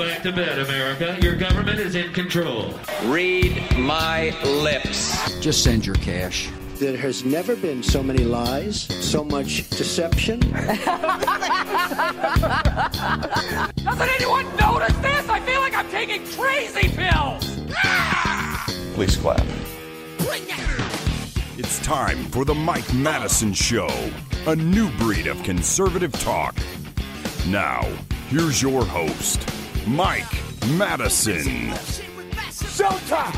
Back to bed, America. Your government is in control. Read my lips. Just send your cash. There has never been so many lies, so much deception. Doesn't anyone notice this? I feel like I'm taking crazy pills. Ah! Please clap. It's time for the Mike Madison Show, a new breed of conservative talk. Now, here's your host, Mike Madison. Showtime.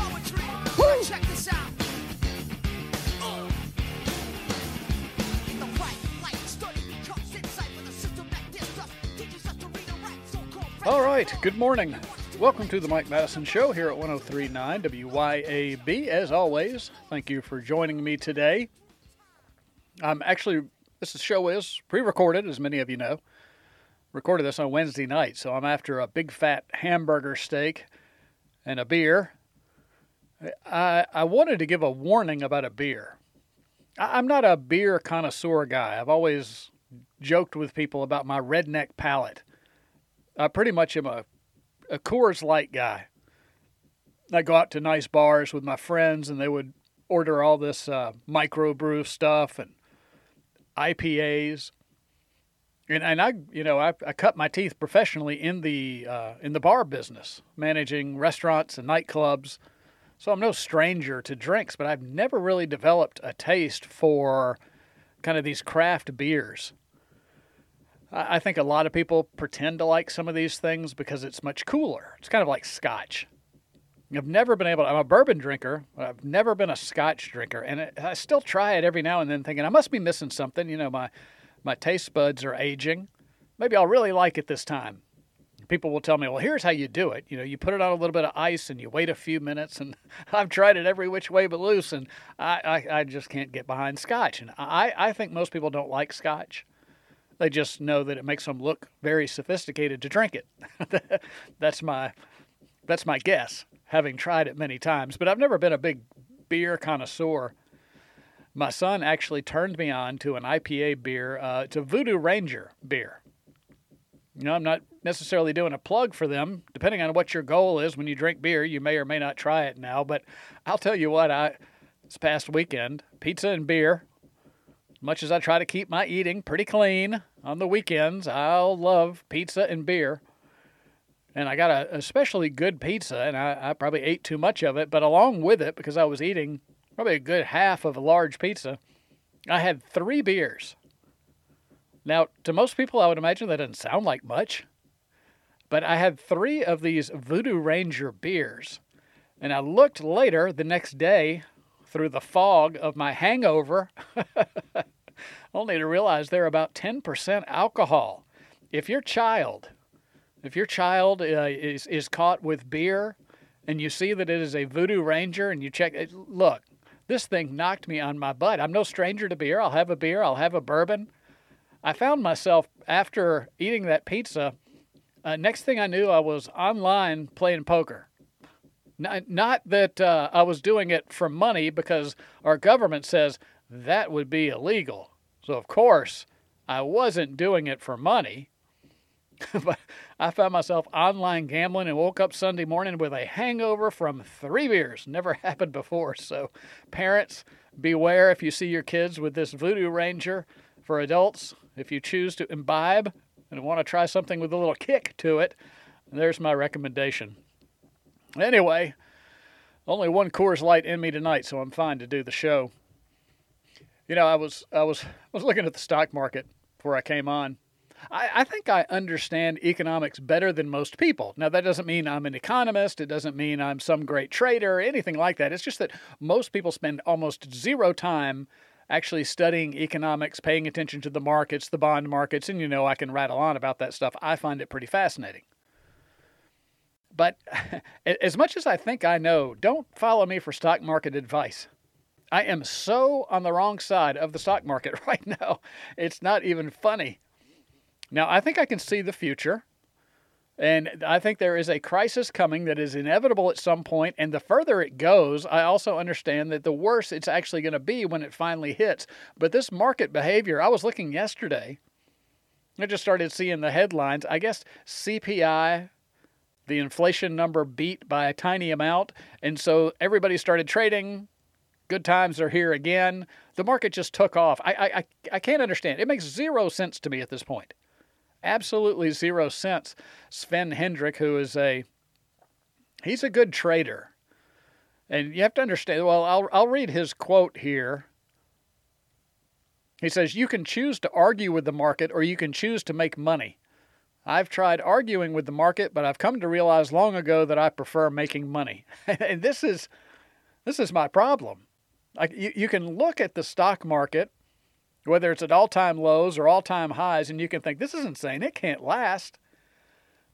All right, good morning. Welcome to the Mike Madison Show here at 1039 WYAB. As always, thank you for joining me today. I'm actually, this show is pre recorded, as many of you know. Recorded this on Wednesday night, so I'm after a big fat hamburger steak and a beer. I, I wanted to give a warning about a beer. I, I'm not a beer connoisseur guy. I've always joked with people about my redneck palate. I pretty much am a, a Coors Light guy. I go out to nice bars with my friends, and they would order all this uh, microbrew stuff and IPAs. And, and I, you know, I, I cut my teeth professionally in the uh, in the bar business, managing restaurants and nightclubs. So I'm no stranger to drinks, but I've never really developed a taste for kind of these craft beers. I think a lot of people pretend to like some of these things because it's much cooler. It's kind of like scotch. I've never been able to, I'm a bourbon drinker, I've never been a scotch drinker. And it, I still try it every now and then thinking I must be missing something. You know, my, my taste buds are aging. Maybe I'll really like it this time. People will tell me, well, here's how you do it. You know, you put it on a little bit of ice and you wait a few minutes. And I've tried it every which way but loose. And I, I, I just can't get behind scotch. And I, I think most people don't like scotch. They just know that it makes them look very sophisticated to drink it. that's my that's my guess, having tried it many times. But I've never been a big beer connoisseur. My son actually turned me on to an IPA beer. Uh, a Voodoo Ranger beer. You know, I'm not necessarily doing a plug for them. Depending on what your goal is when you drink beer, you may or may not try it now. But I'll tell you what, I this past weekend, pizza and beer much as I try to keep my eating pretty clean on the weekends, I'll love pizza and beer. And I got a especially good pizza, and I, I probably ate too much of it. But along with it, because I was eating probably a good half of a large pizza, I had three beers. Now, to most people, I would imagine that doesn't sound like much. But I had three of these Voodoo Ranger beers. And I looked later the next day through the fog of my hangover, only to realize they're about 10% alcohol. If your child, if your child uh, is, is caught with beer and you see that it is a Voodoo Ranger and you check, look, this thing knocked me on my butt. I'm no stranger to beer. I'll have a beer, I'll have a bourbon. I found myself after eating that pizza, uh, next thing I knew, I was online playing poker. Not that uh, I was doing it for money because our government says that would be illegal. So, of course, I wasn't doing it for money. but I found myself online gambling and woke up Sunday morning with a hangover from three beers. Never happened before. So, parents, beware if you see your kids with this Voodoo Ranger. For adults, if you choose to imbibe and want to try something with a little kick to it, there's my recommendation. Anyway, only one Coors Light in me tonight, so I'm fine to do the show. You know, I was I was I was looking at the stock market before I came on. I, I think I understand economics better than most people. Now, that doesn't mean I'm an economist. It doesn't mean I'm some great trader anything like that. It's just that most people spend almost zero time actually studying economics, paying attention to the markets, the bond markets, and you know, I can rattle on about that stuff. I find it pretty fascinating. But as much as I think I know, don't follow me for stock market advice. I am so on the wrong side of the stock market right now. It's not even funny. Now, I think I can see the future. And I think there is a crisis coming that is inevitable at some point. And the further it goes, I also understand that the worse it's actually going to be when it finally hits. But this market behavior, I was looking yesterday. I just started seeing the headlines. I guess CPI the inflation number beat by a tiny amount. And so everybody started trading. Good times are here again. The market just took off. I, I, I can't understand. It makes zero sense to me at this point. Absolutely zero sense. Sven Henrich, who is a he's a good trader. And you have to understand, well, I'll, I'll read his quote here. He says, You can choose to argue with the market or you can choose to make money. I've tried arguing with the market, but I've come to realize long ago that I prefer making money. and this is this is my problem. Like you, you can look at the stock market, whether it's at all-time lows or all-time highs, and you can think this is insane. It can't last.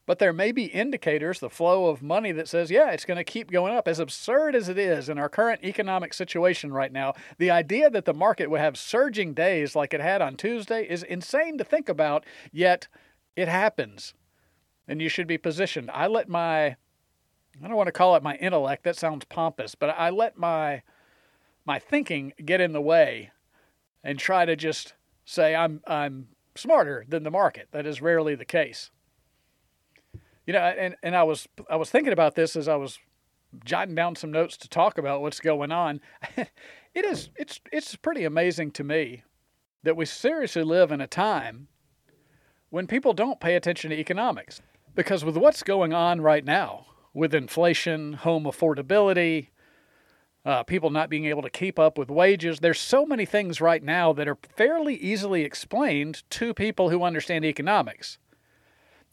But there may be indicators, the flow of money that says, yeah, it's going to keep going up. As absurd as it is in our current economic situation right now, the idea that the market would have surging days like it had on Tuesday is insane to think about, yet it happens. And you should be positioned. I let my, I don't want to call it my intellect, that sounds pompous, but I let my, my thinking get in the way and try to just say I'm, I'm smarter than the market. That is rarely the case. You know, and, and I was I was thinking about this as I was jotting down some notes to talk about what's going on. it is it's it's pretty amazing to me that we seriously live in a time when people don't pay attention to economics. Because with what's going on right now, with inflation, home affordability, uh, people not being able to keep up with wages, there's so many things right now that are fairly easily explained to people who understand economics.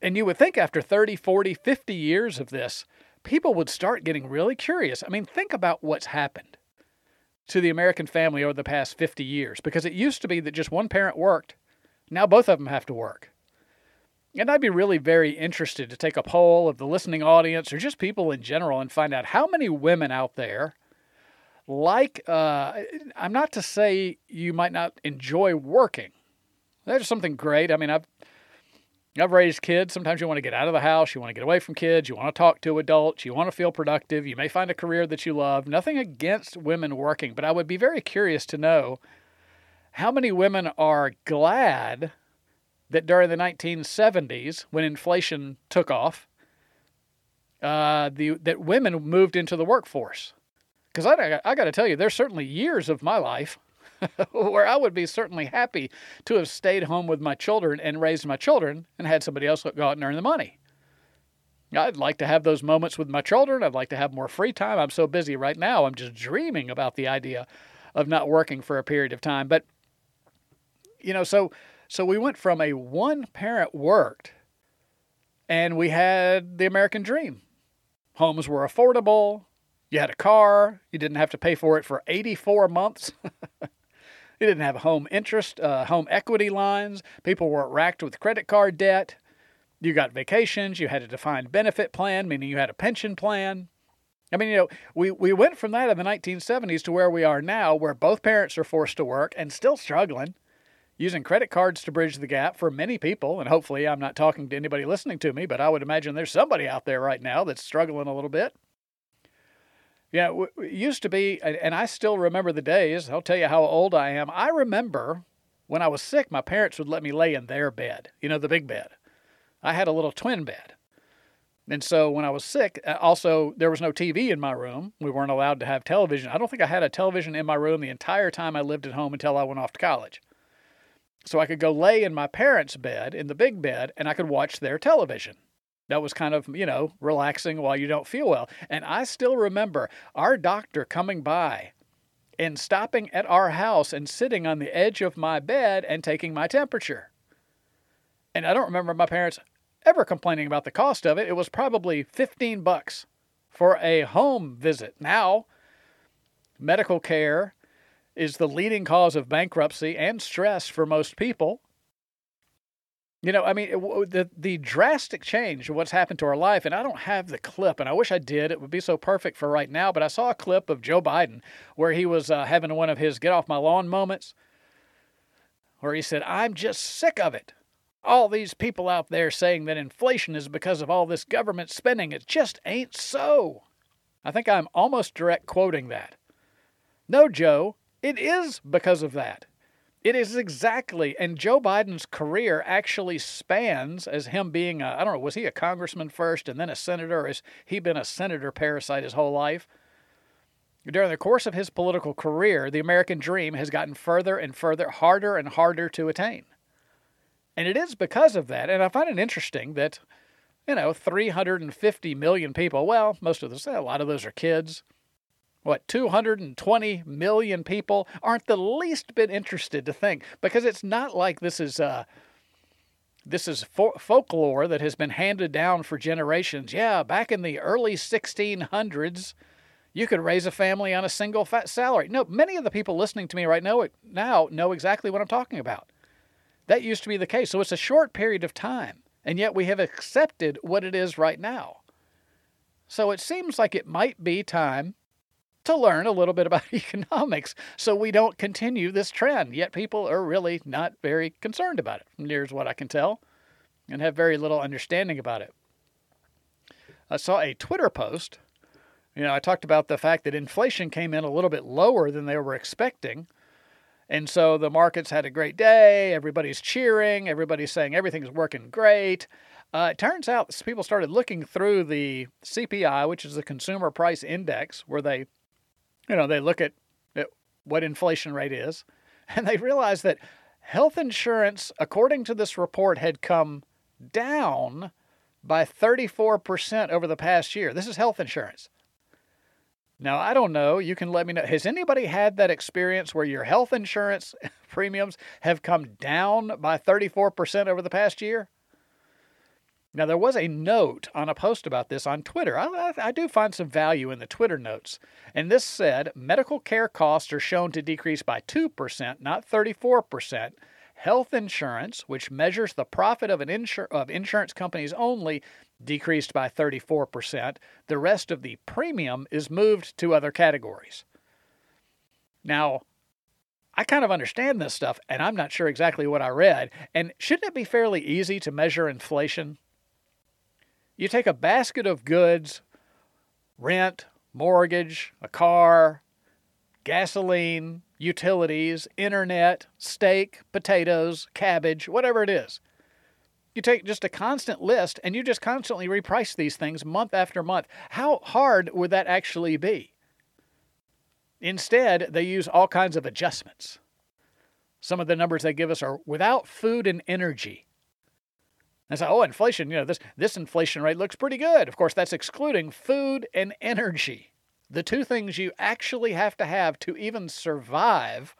And you would think after 30, 40, 50 years of this, people would start getting really curious. I mean, think about what's happened to the American family over the past 50 years because it used to be that just one parent worked. Now both of them have to work. And I'd be really very interested to take a poll of the listening audience or just people in general and find out how many women out there like, uh, I'm not to say you might not enjoy working. There's something great. I mean, I've I've raised kids. Sometimes you want to get out of the house, you want to get away from kids, you want to talk to adults, you want to feel productive, you may find a career that you love. Nothing against women working, but I would be very curious to know how many women are glad that during the 1970s, when inflation took off, uh, the that women moved into the workforce. Because I, I got to tell you, there's certainly years of my life where I would be certainly happy to have stayed home with my children and raised my children and had somebody else go out and earn the money. I'd like to have those moments with my children. I'd like to have more free time. I'm so busy right now. I'm just dreaming about the idea of not working for a period of time. But you know, so so we went from a one parent worked and we had the American dream. Homes were affordable. You had a car. You didn't have to pay for it for 84 months. You didn't have home interest, uh, home equity lines. People weren't racked with credit card debt. You got vacations. You had a defined benefit plan, meaning you had a pension plan. I mean, you know, we, we went from that in the 1970s to where we are now, where both parents are forced to work and still struggling, using credit cards to bridge the gap for many people. And hopefully, I'm not talking to anybody listening to me, but I would imagine there's somebody out there right now that's struggling a little bit. Know, it used to be, and I still remember the days. I'll tell you how old I am. I remember when I was sick, my parents would let me lay in their bed, you know, the big bed. I had a little twin bed. And so when I was sick, uh, also, there was no TV in my room. We weren't allowed to have television. I don't think I had a television in my room the entire time I lived at home until I went off to college. So I could go lay in my parents' bed, in the big bed, and I could watch their television that was kind of, you know, relaxing while you don't feel well. And I still remember our doctor coming by and stopping at our house and sitting on the edge of my bed and taking my temperature. And I don't remember my parents ever complaining about the cost of it. It was probably 15 bucks for a home visit. Now, medical care is the leading cause of bankruptcy and stress for most people. You know, I mean, the the drastic change of what's happened to our life, and I don't have the clip, and I wish I did. It would be so perfect for right now. But I saw a clip of Joe Biden where he was uh, having one of his "get off my lawn" moments, where he said, "I'm just sick of it. All these people out there saying that inflation is because of all this government spending. It just ain't so." I think I'm almost direct quoting that. No, Joe, it is because of that. It is exactly, and Joe Biden's career actually spans as him being, I don't know, was he a congressman first and then a senator? Or has he been a senator parasite his whole life? During the course of his political career, the American dream has gotten further and further, harder and harder to attain. And it is because of that. And I find it interesting that, you know, 350 million people, well, most of those, a lot of those are kids. What, 220 million people aren't the least bit interested to think because it's not like this is, uh, this is fo- folklore that has been handed down for generations. Yeah, back in the early 1600s, you could raise a family on a single fat salary. No, many of the people listening to me right now now know exactly what I'm talking about. That used to be the case. So it's a short period of time, and yet we have accepted what it is right now. So it seems like it might be time to learn a little bit about economics so we don't continue this trend. Yet people are really not very concerned about it, here's what I can tell, and have very little understanding about it. I saw a Twitter post you know, I talked about the fact that inflation came in a little bit lower than they were expecting. And so the markets had a great day. Everybody's cheering. Everybody's saying everything's working great. Uh, it turns out people started looking through the CPI, which is the Consumer Price Index, where they, you know, they look at, at what inflation rate is, and they realize that health insurance, according to this report, had come down by 34% over the past year. This is health insurance. Now, I don't know. You can let me know. Has anybody had that experience where your health insurance premiums have come down by 34% over the past year? Now, there was a note on a post about this on Twitter. I, I, do find some value in the Twitter notes. And this said medical care costs are shown to decrease by 2%, not 34%. Health insurance, which measures the profit of, an insur- of insurance companies only, decreased by 34%. The rest of the premium is moved to other categories. Now, I kind of understand this stuff, and I'm not sure exactly what I read. And shouldn't it be fairly easy to measure inflation? You take a basket of goods, rent, mortgage, a car, gasoline, utilities, internet, steak, potatoes, cabbage, whatever it is. You take just a constant list and you just constantly reprice these things month after month. How hard would that actually be? Instead, they use all kinds of adjustments. Some of the numbers they give us are without food and energy. And so, oh, inflation, you know, this, this inflation rate looks pretty good. Of course, that's excluding food and energy. The two things you actually have to have to even survive,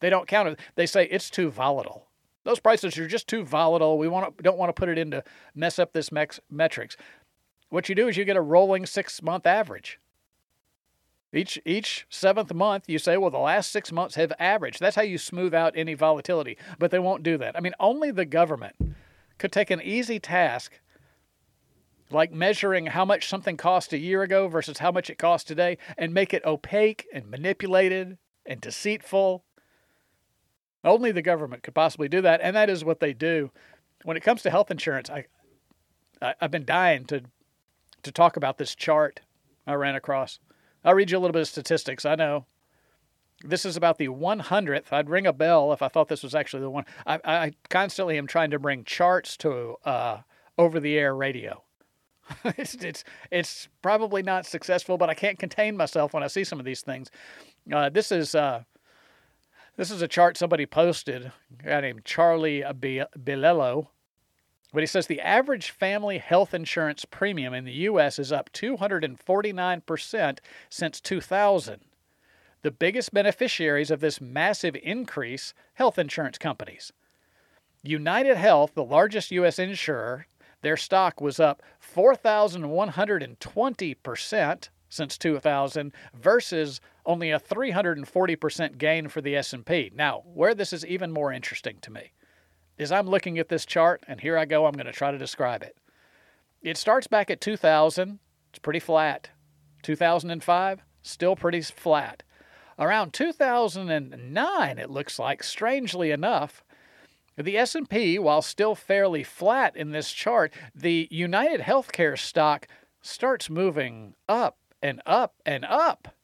they don't count it. They say it's too volatile. Those prices are just too volatile. We want to, don't want to put it in to mess up this mex- metrics. What you do is you get a rolling six month average. Each each seventh month, you say, well, the last six months have averaged. That's how you smooth out any volatility. But they won't do that. I mean, only the government could take an easy task like measuring how much something cost a year ago versus how much it costs today and make it opaque and manipulated and deceitful only the government could possibly do that, and that is what they do. When it comes to health insurance, I, I have been dying to to talk about this chart I ran across. I'll read you a little bit of statistics. I know this is about the 100th. I'd ring a bell if I thought this was actually the one. I, I constantly am trying to bring charts to uh, over the air radio. it's, it's it's probably not successful, but I can't contain myself when I see some of these things. Uh, this is uh, this is a chart somebody posted, a guy named Charlie Bilello. But he says the average family health insurance premium in the U.S. is up 249% since 2000. The biggest beneficiaries of this massive increase, health insurance companies. United Health, the largest U.S. insurer, their stock was up 4,120% since 2000 versus only a 340% gain for the S&P. Now, where this is even more interesting to me is I'm looking at this chart and here I go, I'm going to try to describe it. It starts back at 2000, it's pretty flat. 2005, still pretty flat. Around 2009, it looks like, strangely enough, the S&P, while still fairly flat in this chart, the United Healthcare stock starts moving up and up and up.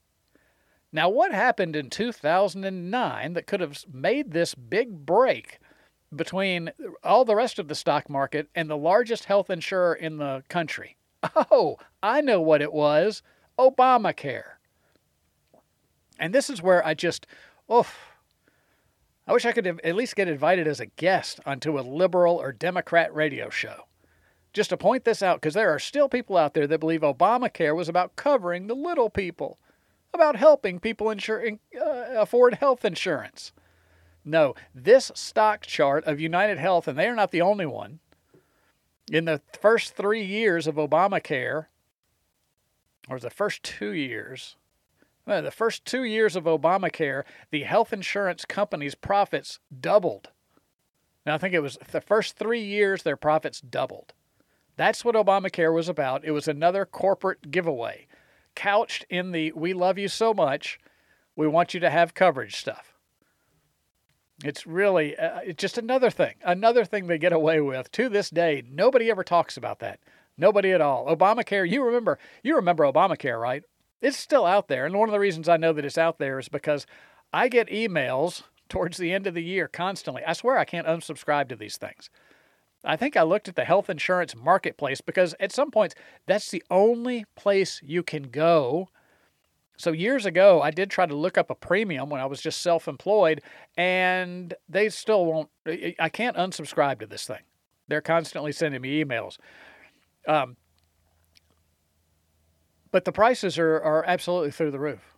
Now, what happened in 2009 that could have made this big break between all the rest of the stock market and the largest health insurer in the country? Oh, I know what it was Obamacare. And this is where I just, oof. I wish I could at least get invited as a guest onto a liberal or Democrat radio show. Just to point this out, because there are still people out there that believe Obamacare was about covering the little people about helping people insure, uh, afford health insurance. No, this stock chart of United Health, and they are not the only one, in the first three years of Obamacare, or the first two years, well, the first two years of Obamacare, the health insurance companies' profits doubled. Now, I think it was the first three years their profits doubled. That's what Obamacare was about. It was another corporate giveaway couched in the we love you so much, we want you to have coverage stuff. It's really uh, it's just another thing, another thing they get away with. To this day, nobody ever talks about that. Nobody at all. Obamacare, you remember, you remember Obamacare, right? It's still out there. And one of the reasons I know that it's out there is because I get emails towards the end of the year constantly. I swear I can't unsubscribe to these things. I think I looked at the health insurance marketplace because at some points that's the only place you can go. So years ago, I did try to look up a premium when I was just self-employed, and they still won't. I can't unsubscribe to this thing. They're constantly sending me emails. Um, but the prices are, are absolutely through the roof.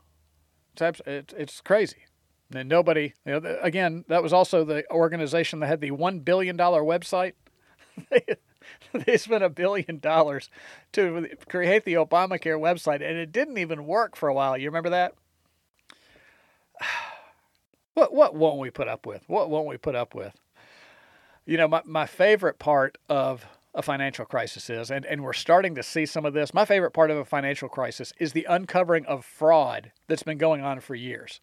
It's, it's, it's crazy. And nobody, you know, again, that was also the organization that had the $1 billion website they, spent a billion dollars to create the Obamacare website, and it didn't even work for a while. You remember that? What what won't we put up with? What won't we put up with? You know, my, my favorite part of a financial crisis is, and, and we're starting to see some of this. My favorite part of a financial crisis is the uncovering of fraud that's been going on for years.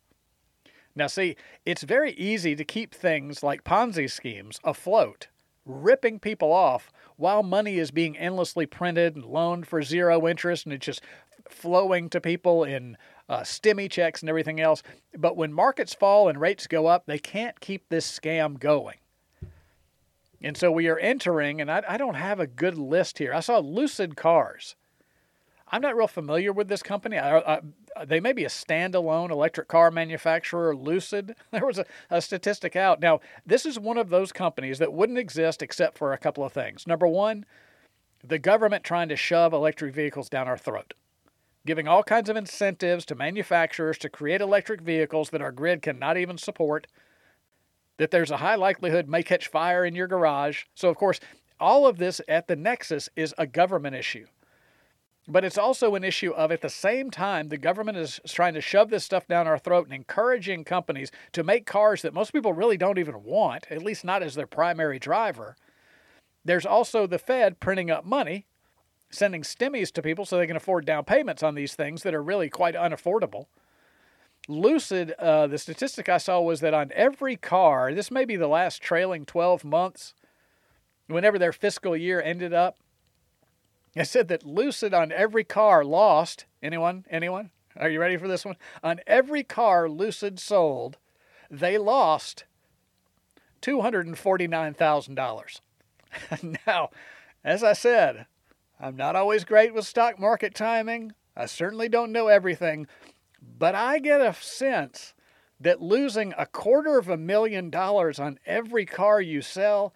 Now, see, it's very easy to keep things like Ponzi schemes afloat ripping people off while money is being endlessly printed and loaned for zero interest and it's just flowing to people in uh, stimmy checks and everything else. But when markets fall and rates go up, they can't keep this scam going. And so we are entering, and I, I don't have a good list here. I saw Lucid Cars. I'm not real familiar with this company. I, I, they may be a standalone electric car manufacturer, Lucid. There was a, a statistic out. Now, this is one of those companies that wouldn't exist except for a couple of things. Number one, the government trying to shove electric vehicles down our throat, giving all kinds of incentives to manufacturers to create electric vehicles that our grid cannot even support, that there's a high likelihood may catch fire in your garage. So, of course, all of this at the nexus is a government issue. But it's also an issue of at the same time, the government is trying to shove this stuff down our throat and encouraging companies to make cars that most people really don't even want, at least not as their primary driver. There's also the Fed printing up money, sending stimmies to people so they can afford down payments on these things that are really quite unaffordable. Lucid, uh, the statistic I saw was that on every car, this may be the last trailing 12 months, whenever their fiscal year ended up, I said that Lucid on every car lost. Anyone? Anyone? Are you ready for this one? On every car Lucid sold, they lost $249,000. now, as I said, I'm not always great with stock market timing. I certainly don't know everything, but I get a sense that losing a quarter of a million dollars on every car you sell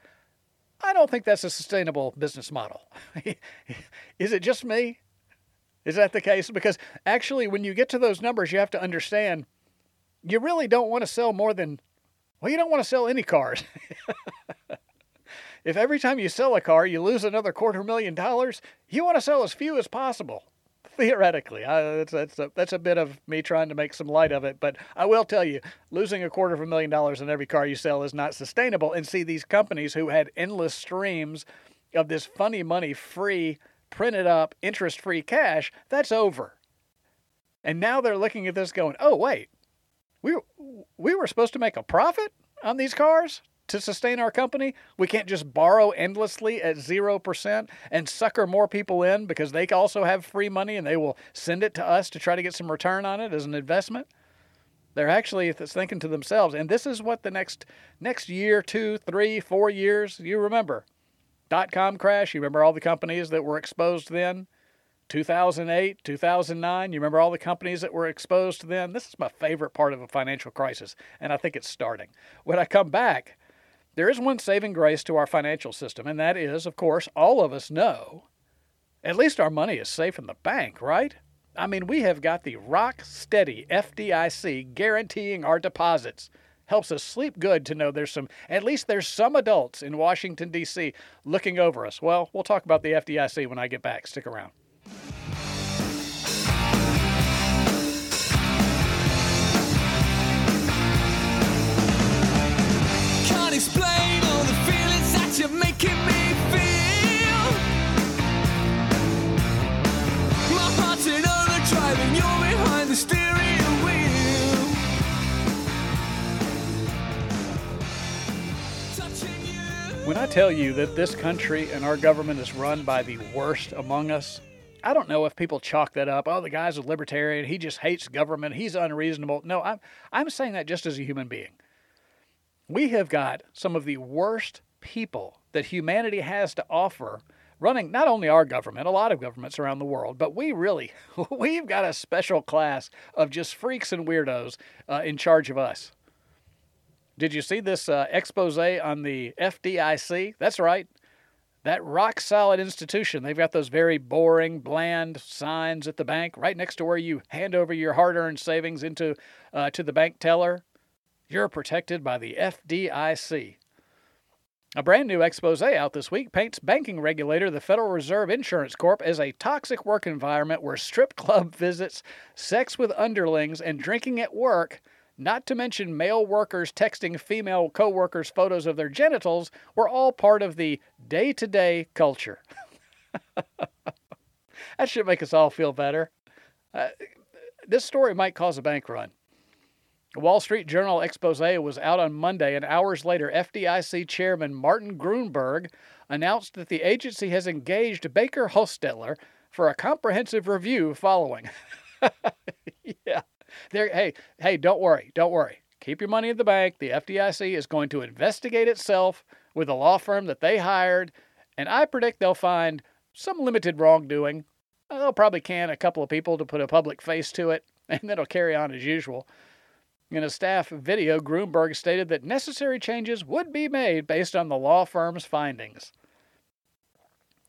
I don't think that's a sustainable business model. Is it just me? Is that the case? Because actually, when you get to those numbers, you have to understand you really don't want to sell more than, well, you don't want to sell any cars. if every time you sell a car, you lose another quarter million dollars, you want to sell as few as possible theoretically. I, that's, that's, a, that's a bit of me trying to make some light of it. But I will tell you, losing a quarter of a million dollars in every car you sell is not sustainable. And see, these companies who had endless streams of this funny money free, printed up, interest free cash, that's over. And now they're looking at this going, oh, wait, we, we were supposed to make a profit on these cars? To sustain our company. We can't just borrow endlessly at 0% and sucker more people in because they also have free money and they will send it to us to try to get some return on it as an investment. They're actually thinking to themselves, and this is what the next next year, two, three, four years. You remember, dot com crash. You remember all the companies that were exposed then. 2008, 2009. You remember all the companies that were exposed then? This is my favorite part of a financial crisis, and I think it's starting. When I come back, there is one saving grace to our financial system, and that is, of course, all of us know at least our money is safe in the bank, right? I mean, we have got the rock steady FDIC guaranteeing our deposits. Helps us sleep good to know there's some, at least there's some adults in Washington, D.C. looking over us. Well, we'll talk about the FDIC when I get back. Stick around. When I tell you that this country and our government is run by the worst among us, I don't know if people chalk that up. Oh, the guy's a libertarian. He just hates government. He's unreasonable. No, I'm, I'm saying that just as a human being. We have got some of the worst people that humanity has to offer running not only our government, a lot of governments around the world, but we really, we've got a special class of just freaks and weirdos uh, in charge of us. Did you see this uh, expose on the FDIC? That's right. That rock solid institution. They've got those very boring, bland signs at the bank right next to where you hand over your hard earned savings into uh, to the bank teller. You're protected by the FDIC. A brand new expose out this week paints banking regulator, the Federal Reserve Insurance Corp, as a toxic work environment where strip club visits, sex with underlings, and drinking at work, not to mention male workers texting female coworkers photos of their genitals, were all part of the day to day culture. that should make us all feel better. Uh, this story might cause a bank run. A Wall Street Journal expose was out on Monday, and hours later, FDIC Chairman Martin Gruenberg announced that the agency has engaged Baker Hostetler for a comprehensive review following. yeah. Hey, hey, don't worry, don't worry. Keep your money at the bank. The FDIC is going to investigate itself with a law firm that they hired, and I predict they'll find some limited wrongdoing. Uh, they'll probably can a couple of people to put a public face to it, and then it'll carry on as usual. In a staff video, Gruenberg stated that necessary changes would be made based on the law firm's findings.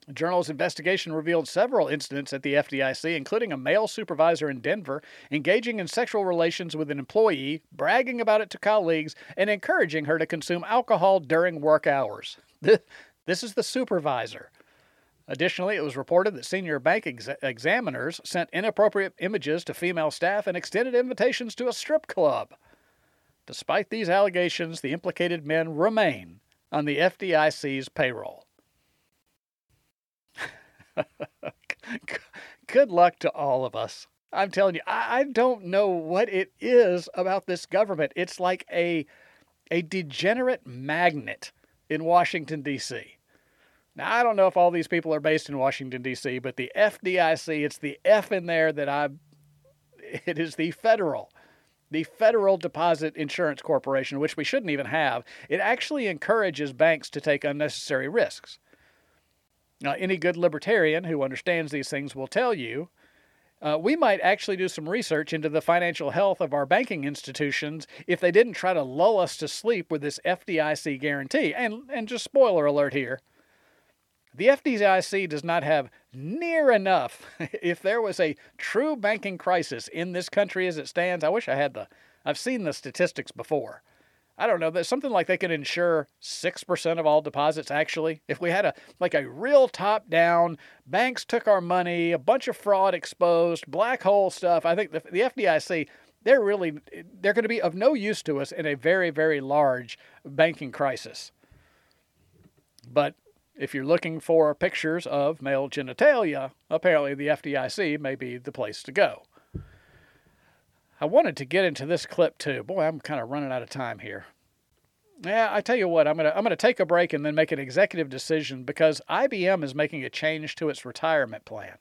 The journal's investigation revealed several incidents at the FDIC, including a male supervisor in Denver engaging in sexual relations with an employee, bragging about it to colleagues, and encouraging her to consume alcohol during work hours. This is the supervisor. Additionally, it was reported that senior bank ex- examiners sent inappropriate images to female staff and extended invitations to a strip club. Despite these allegations, the implicated men remain on the FDIC's payroll. Good luck to all of us. I'm telling you, I, I don't know what it is about this government. It's like a a degenerate magnet in Washington D.C. Now I don't know if all these people are based in Washington D.C., but the FDIC, it's the F in there that I. It is the federal, the Federal Deposit Insurance Corporation, which we shouldn't even have. It actually encourages banks to take unnecessary risks. Now, any good libertarian who understands these things will tell you uh, we might actually do some research into the financial health of our banking institutions if they didn't try to lull us to sleep with this FDIC guarantee. And, and just spoiler alert here the FDIC does not have near enough. if there was a true banking crisis in this country as it stands, I wish I had the. I've seen the statistics before. I don't know, there's something like they can insure 6% of all deposits actually. If we had a like a real top down, banks took our money, a bunch of fraud exposed, black hole stuff, I think the, the FDIC they're really they're going to be of no use to us in a very very large banking crisis. But if you're looking for pictures of male genitalia, apparently the FDIC may be the place to go. I wanted to get into this clip too. Boy, I'm kind of running out of time here. Yeah, I tell you what, I'm gonna I'm gonna take a break and then make an executive decision because IBM is making a change to its retirement plan.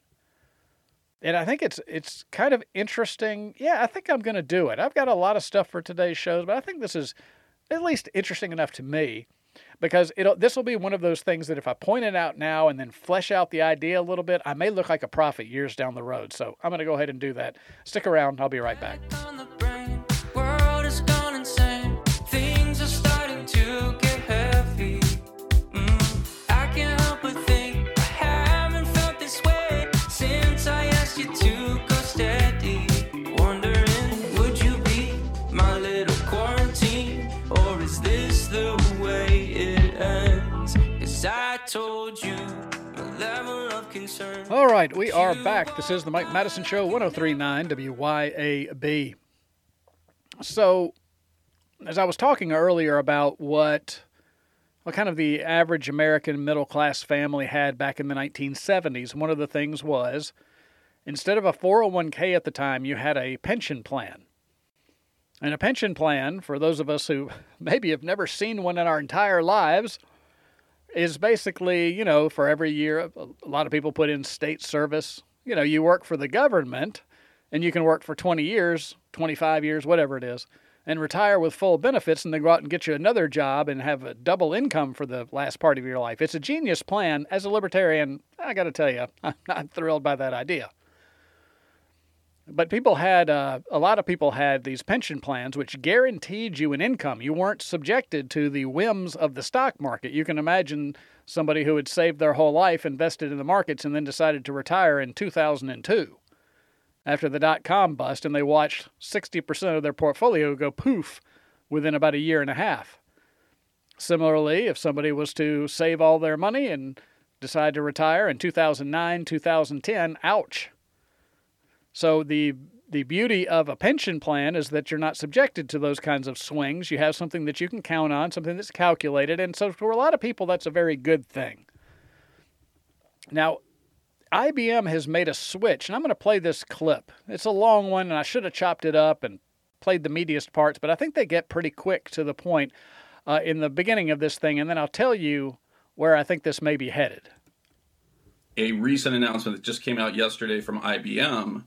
and I think it's it's kind of interesting. Yeah, I think I'm to do it. I've got a lot of stuff for today's shows, but I think this is at least interesting enough to me because it'll this will be one of those things that if I point it out now and then flesh out the idea a little bit, I may look like a prophet years down the road. So I'm going to go ahead and do that. Stick around. I'll be right back. All right, we are back. This is the Mike Madison Show, 1039 WYAB. So, as I was talking earlier about what what kind of the average American middle class family had back in the 1970s, one of the things was instead of a 401k at the time, you had a pension plan. And a pension plan, for those of us who maybe have never seen one in our entire lives, is basically, you know, for every year, a lot of people put in state service. You know, you work for the government and you can work for 20 years, 25 years, whatever it is, and retire with full benefits and then go out and get you another job and have a double income for the last part of your life. It's a genius plan. As a libertarian, I got to tell you, I'm not thrilled by that idea. But people had, uh, a lot of people had these pension plans which guaranteed you an income. You weren't subjected to the whims of the stock market. You can imagine somebody who had saved their whole life, invested in the markets, and then decided to retire in 2002 after the dot com bust, and they watched 60% of their portfolio go poof within about a year and a half. Similarly, if somebody was to save all their money and decide to retire in 2009, 2010, ouch. So the the beauty of a pension plan is that you're not subjected to those kinds of swings. You have something that you can count on, something that's calculated, and so for a lot of people that's a very good thing. Now, IBM has made a switch, and I'm going to play this clip. It's a long one, and I should have chopped it up and played the meatiest parts, but I think they get pretty quick to the point uh, in the beginning of this thing, and then I'll tell you where I think this may be headed. a recent announcement that just came out yesterday from IBM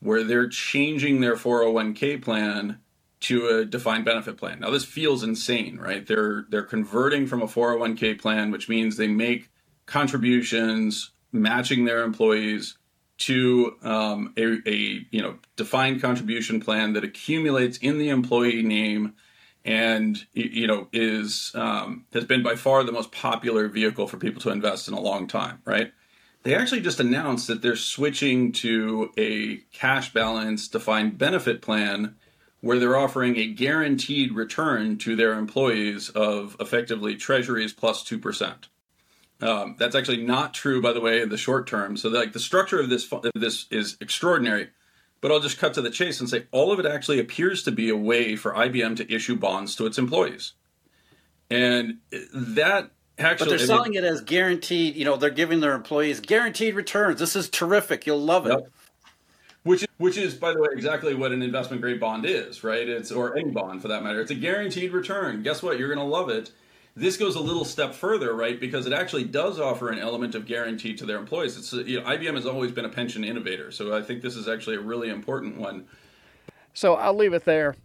where they're changing their 401k plan to a defined benefit plan. Now this feels insane, right? They're they're converting from a 401k plan which means they make contributions matching their employees to um, a, a you know defined contribution plan that accumulates in the employee name and you know is um, has been by far the most popular vehicle for people to invest in a long time, right? They actually just announced that they're switching to a cash balance defined benefit plan where they're offering a guaranteed return to their employees of effectively treasuries plus 2%. Um, that's actually not true, by the way, in the short term. So, like the structure of this this is extraordinary. But I'll just cut to the chase and say all of it actually appears to be a way for IBM to issue bonds to its employees, and that actually But they're selling it as guaranteed. You know, they're giving their employees guaranteed returns. This is terrific. You'll love it. Yep. Which which is, by the way, exactly what an investment grade bond is, right? It's or any bond for that matter. It's a guaranteed return. Guess what? You're going to love it. This goes a little step further, right? Because it actually does offer an element of guarantee to their employees. It's you know, IBM has always been a pension innovator, so I think this is actually a really important one. So I'll leave it there.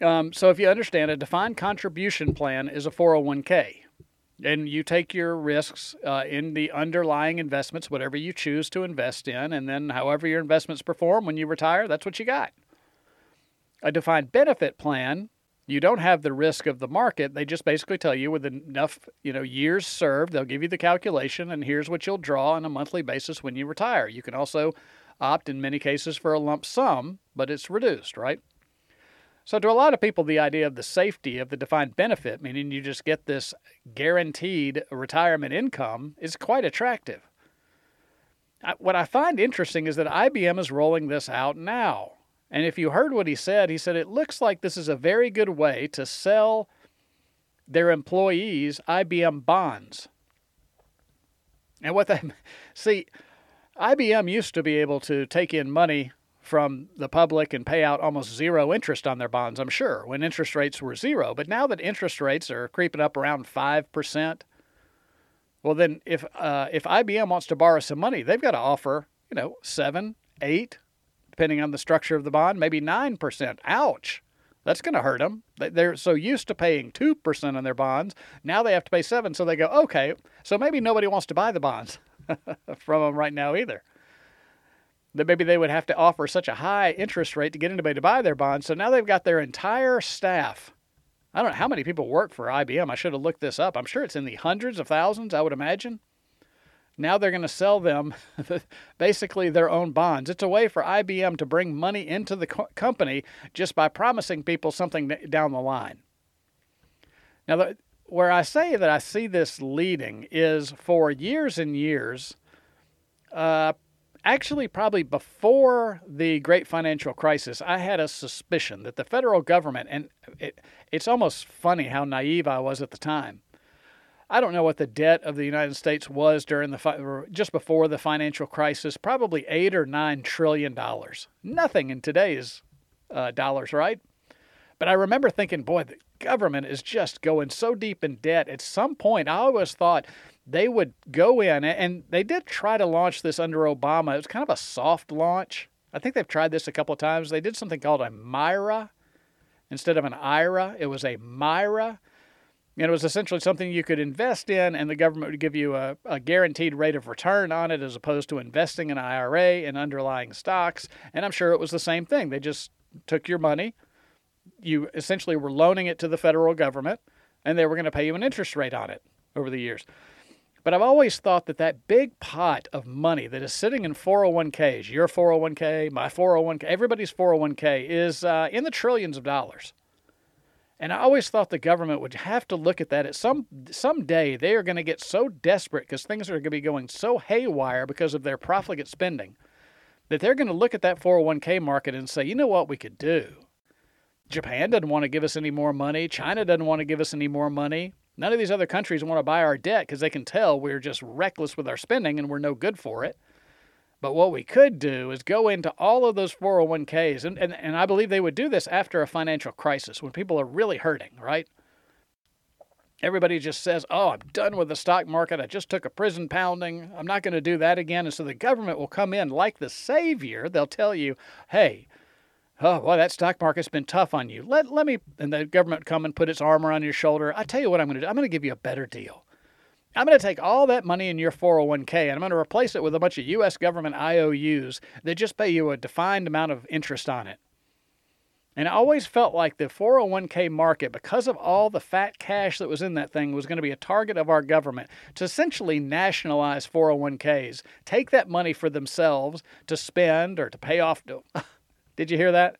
Um, so if you understand, a defined contribution plan is a 401k, and you take your risks uh, in the underlying investments, whatever you choose to invest in, and then however your investments perform when you retire, that's what you got. A defined benefit plan, you don't have the risk of the market. They just basically tell you with enough, you know, years served, they'll give you the calculation, and here's what you'll draw on a monthly basis when you retire. You can also opt in many cases for a lump sum, but it's reduced, right? So, to a lot of people, the idea of the safety of the defined benefit, meaning you just get this guaranteed retirement income, is quite attractive. What I find interesting is that IBM is rolling this out now. And if you heard what he said, he said it looks like this is a very good way to sell their employees IBM bonds. And what they see, IBM used to be able to take in money from the public and pay out almost zero interest on their bonds, I'm sure, when interest rates were zero. But now that interest rates are creeping up around 5%, well, then if, uh, if IBM wants to borrow some money, they've got to offer, you know, 7, eight, depending on the structure of the bond, maybe nine percent. Ouch. That's going to hurt them. They're so used to paying 2% on their bonds. Now they have to pay 7 so they go, "Okay, so maybe nobody wants to buy the bonds from them right now either." That maybe they would have to offer such a high interest rate to get anybody to buy their bonds. So now they've got their entire staff. I don't know how many people work for IBM. I should have looked this up. I'm sure it's in the hundreds of thousands, I would imagine. Now they're going to sell them basically their own bonds. It's a way for IBM to bring money into the co- company just by promising people something down the line. Now, the, where I say that I see this leading is for years and years, uh, actually, probably before the great financial crisis, I had a suspicion that the federal government, and it, it's almost funny how naive I was at the time I don't know what the debt of the United States was during the just before the financial crisis. Probably eight or nine trillion dollars. Nothing in today's uh, dollars, right? But I remember thinking, boy, the government is just going so deep in debt. At some point, I always thought they would go in, and they did try to launch this under Obama. It was kind of a soft launch. I think they've tried this a couple of times. They did something called a myRA instead of an IRA. It was a myRA and it was essentially something you could invest in, and the government would give you a, a, guaranteed rate of return on it as opposed to investing in IRA and underlying stocks. And I'm sure it was the same thing. They just took your money, you essentially were loaning it to the federal government, and they were going to pay you an interest rate on it over the years. But I've always thought that that big pot of money that is sitting in 401ks, your 401k, my 401k, everybody's 401k, is uh, in the trillions of dollars. And I always thought the government would have to look at that at some someday they are going to get so desperate because things are going to be going so haywire because of their profligate spending that they're going to look at that 401k market and say, "You know what we could do? Japan doesn't want to give us any more money. China doesn't want to give us any more money. None of these other countries want to buy our debt because they can tell we're just reckless with our spending and we're no good for it." But what we could do is go into all of those 401ks, and, and, and I believe they would do this after a financial crisis when people are really hurting, right? Everybody just says, Oh, I'm done with the stock market. I just took a prison pounding. I'm not going to do that again. And so the government will come in like the savior. They'll tell you, Hey, oh, well, that stock market's been tough on you. Let, let me, and the government come and put its arm around your shoulder. I tell you what I'm going to do. I'm going to give you a better deal. I'm going to take all that money in your 401k and I'm going to replace it with a bunch of U.S. government IOUs that just pay you a defined amount of interest on it. And I always felt like the 401k market, because of all the fat cash that was in that thing, was going to be a target of our government to essentially nationalize 401ks, take that money for themselves to spend or to pay off. Did you hear that?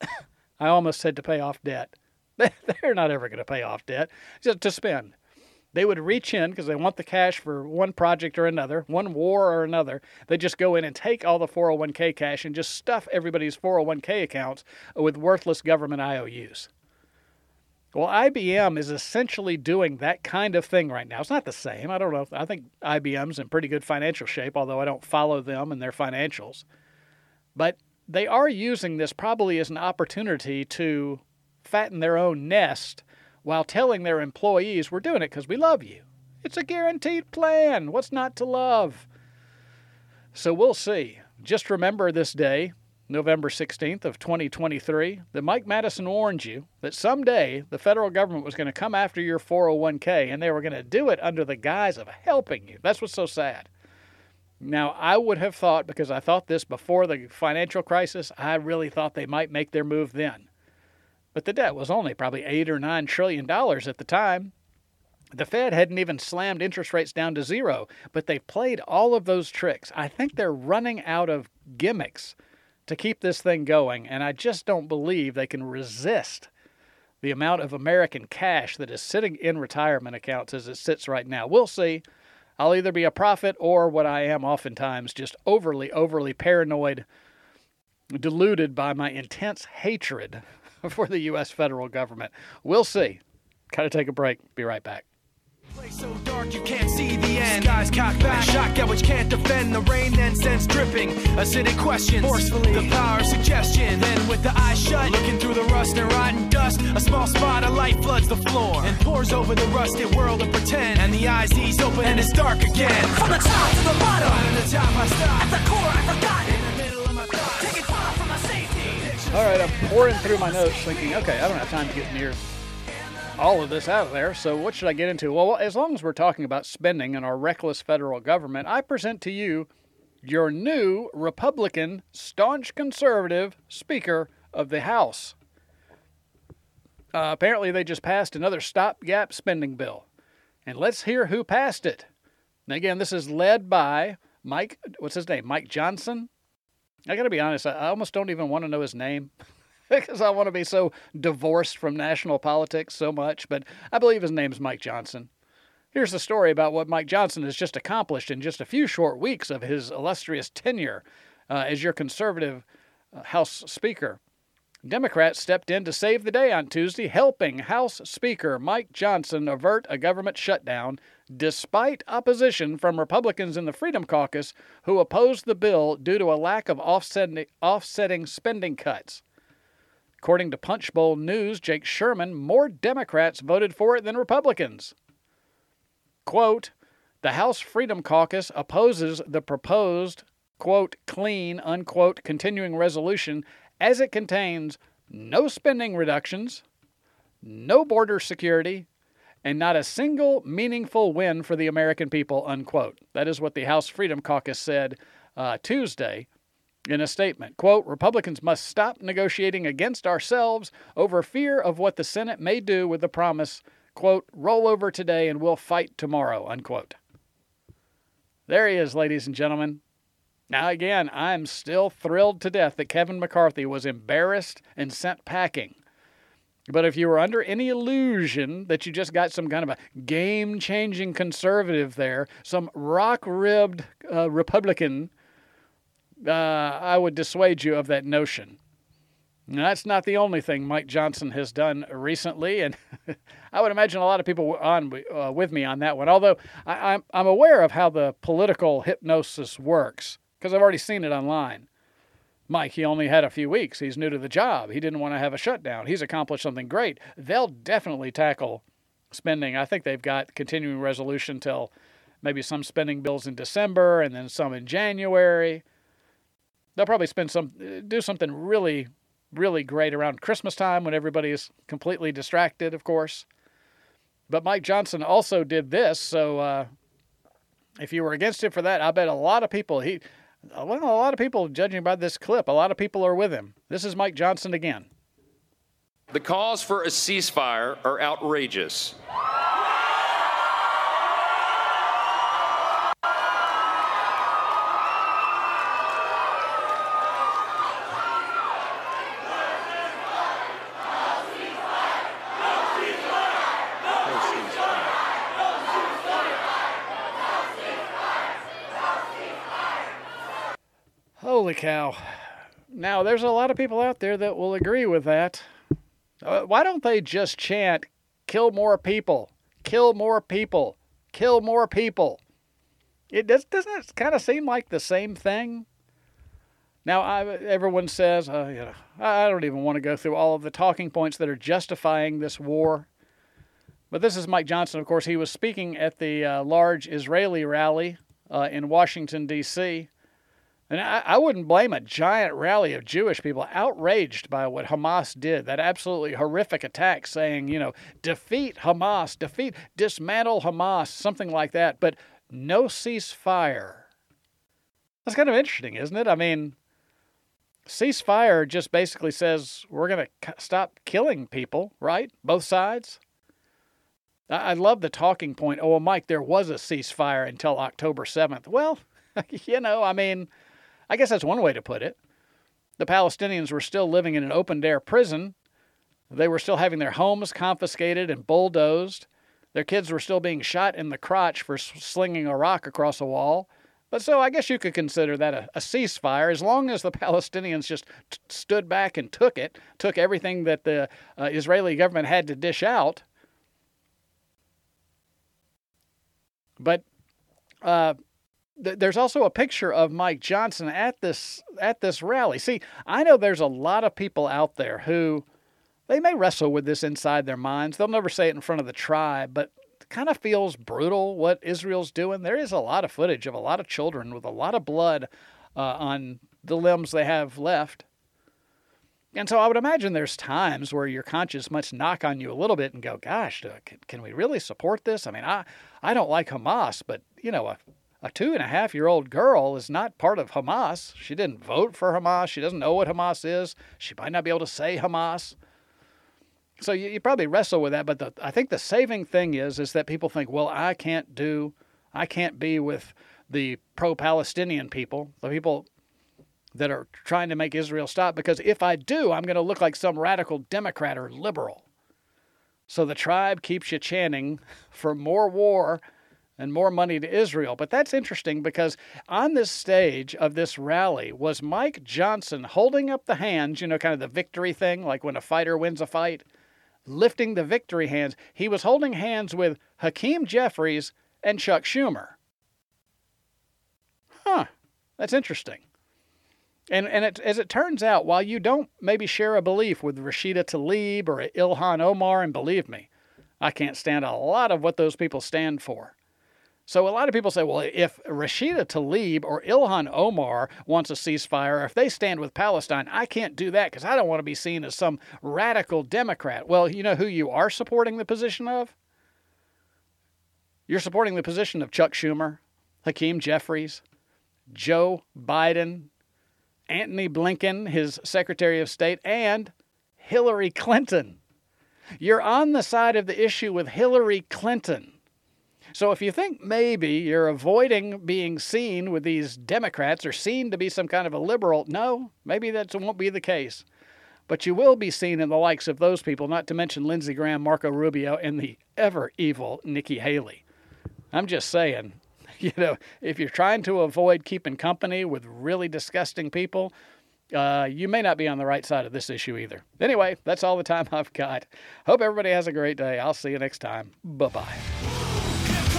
I almost said to pay off debt. They're not ever going to pay off debt, just to spend. They would reach in because they want the cash for one project or another, one war or another. They just go in and take all the 401k cash and just stuff everybody's 401k accounts with worthless government IOUs. Well, IBM is essentially doing that kind of thing right now. It's not the same. I don't know. If, I think IBM's in pretty good financial shape, although I don't follow them and their financials. But they are using this probably as an opportunity to fatten their own nest while telling their employees, We're doing it because we love you. It's a guaranteed plan. What's not to love? So we'll see. Just remember this day, November 16th of 2023, that Mike Madison warned you that someday the federal government was going to come after your 401k and they were going to do it under the guise of helping you. That's what's so sad. Now, I would have thought, because I thought this before the financial crisis, I really thought they might make their move then. But the debt was only probably eight or nine trillion dollars at the time. The Fed hadn't even slammed interest rates down to zero, but they've played all of those tricks. I think they're running out of gimmicks to keep this thing going, and I just don't believe they can resist the amount of American cash that is sitting in retirement accounts as it sits right now. We'll see. I'll either be a prophet or what I am oftentimes, just overly, overly paranoid, deluded by my intense hatred for the U.S. federal government. We'll see. Gotta take a break. Be right back. So dark you can't see the end. Skies cocked back, shotgun which can't defend. The rain then sends dripping. Acidic questions, forcefully. The power of suggestion. Then with the eyes shut, looking through the rust and rotten dust, a small spot of light floods the floor and pours over the rusted world of pretend. And the eyes ease open and it's dark again. From the top to the bottom, At the top I stop. at the core I forgot. In the middle of All right, I'm pouring through my notes thinking, okay, I don't have time to get near all of this out of there, so what should I get into? Well, as long as we're talking about spending and our reckless federal government, I present to you your new Republican, staunch conservative Speaker of the House. Uh, apparently, they just passed another stopgap spending bill. And let's hear who passed it. And again, this is led by Mike, what's his name? Mike Johnson? I got to be honest, I almost don't even want to know his name because I want to be so divorced from national politics so much, but I believe his name's Mike Johnson. Here's the story about what Mike Johnson has just accomplished in just a few short weeks of his illustrious tenure uh, as your conservative uh, House Speaker. Democrats stepped in to save the day on Tuesday, helping House Speaker Mike Johnson avert a government shutdown despite opposition from Republicans in the Freedom Caucus who opposed the bill due to a lack of offsetting, offsetting spending cuts. According to Punchbowl News, Jake Sherman, more Democrats voted for it than Republicans. Quote, the House Freedom Caucus opposes the proposed, quote, clean, unquote, continuing resolution as it contains no spending reductions, no border security, and not a single meaningful win for the American people, unquote. That is what the House Freedom Caucus said uh, Tuesday in a statement. Quote, Republicans must stop negotiating against ourselves over fear of what the Senate may do with the promise, quote, roll over today and we'll fight tomorrow, unquote. There he is, ladies and gentlemen. Now, again, I'm still thrilled to death that Kevin McCarthy was embarrassed and sent packing. But if you were under any illusion that you just got some kind of a game changing conservative there, some rock ribbed uh, Republican, uh, I would dissuade you of that notion. Now, that's not the only thing Mike Johnson has done recently, and I would imagine a lot of people on uh, with me on that one. Although I, I'm, I'm aware of how the political hypnosis works because I've already seen it online. Mike, he only had a few weeks. He's new to the job. He didn't want to have a shutdown. He's accomplished something great. They'll definitely tackle spending. I think they've got continuing resolution till maybe some spending bills in December and then some in January. They'll probably spend some do something really really great around Christmas time when everybody is completely distracted, of course. But Mike Johnson also did this, so uh, if you were against him for that, I bet a lot of people he well, a lot of people, judging by this clip, a lot of people are with him. This is Mike Johnson again. The calls for a ceasefire are outrageous. Cow. Now, there's a lot of people out there that will agree with that. Uh, why don't they just chant, kill more people, kill more people, kill more people? It does, doesn't it kind of seem like the same thing? Now, I, everyone says, uh, I don't even want to go through all of the talking points that are justifying this war. But this is Mike Johnson, of course. He was speaking at the uh, large Israeli rally uh, in Washington, D.C. And I, I, wouldn't blame a giant rally of Jewish people outraged by what Hamas did, that absolutely horrific attack, saying, you know, defeat Hamas, defeat, dismantle Hamas, something like that, but no ceasefire. That's kind of interesting, isn't it? I mean, ceasefire just basically says we're going to stop killing people, right? Both sides. I, love the talking point. Oh, well, Mike, there was a ceasefire until October 7th. Well, you know, I mean, I guess that's one way to put it. The Palestinians were still living in an open air prison. They were still having their homes confiscated and bulldozed. Their kids were still being shot in the crotch for slinging a rock across a wall. But so I guess you could consider that a, a ceasefire as long as the Palestinians just t- stood back and took it, took everything that the uh, Israeli government had to dish out. But uh, there's also a picture of Mike Johnson at this at this rally. See, I know there's a lot of people out there who they may wrestle with this inside their minds. They'll never say it in front of the tribe, but it kind of feels brutal what Israel's doing. There is a lot of footage of a lot of children with a lot of blood uh, on the limbs they have left. And so I would imagine there's times where your conscience must knock on you a little bit and go, gosh, can, can we really support this? I mean, I, I don't like Hamas, but, you know, a, a two and a half year old girl is not part of Hamas. She didn't vote for Hamas. She doesn't know what Hamas is. She might not be able to say Hamas. So you, you probably wrestle with that. But the, I think the saving thing is, is that people think, well, I can't do, I can't be with the pro Palestinian people, the people that are trying to make Israel stop because if I do, I'm going to look like some radical Democrat or liberal. So the tribe keeps you chanting for more war and more money to Israel. But that's interesting because on this stage of this rally was Mike Johnson holding up the hands, you know, kind of the victory thing, like when a fighter wins a fight, lifting the victory hands. He was holding hands with Hakeem Jeffries and Chuck Schumer. Huh, that's interesting. And and it, as it turns out, while you don't maybe share a belief with Rashida Tlaib or Ilhan Omar, and believe me, I can't stand a lot of what those people stand for. So a lot of people say, well, if Rashida Tlaib or Ilhan Omar wants a ceasefire, if they stand with Palestine, I can't do that because I don't want to be seen as some radical Democrat. Well, you know who you are supporting the position of? You're supporting the position of Chuck Schumer, Hakeem Jeffries, Joe Biden, Antony Blinken, his Secretary of State, and Hillary Clinton. You're on the side of the issue with Hillary Clinton. So if you think maybe you're avoiding being seen with these Democrats or seen to be some kind of a liberal, no, maybe that won't be the case. But you will be seen in the likes of those people, not to mention Lindsey Graham, Marco Rubio, and the ever evil Nikki Haley. I'm just saying, you know, if you're trying to avoid keeping company with really disgusting people, uh, you may not be on the right side of this issue either. Anyway, that's all the time I've got. Hope everybody has a great day. I'll see you next time. Bye bye.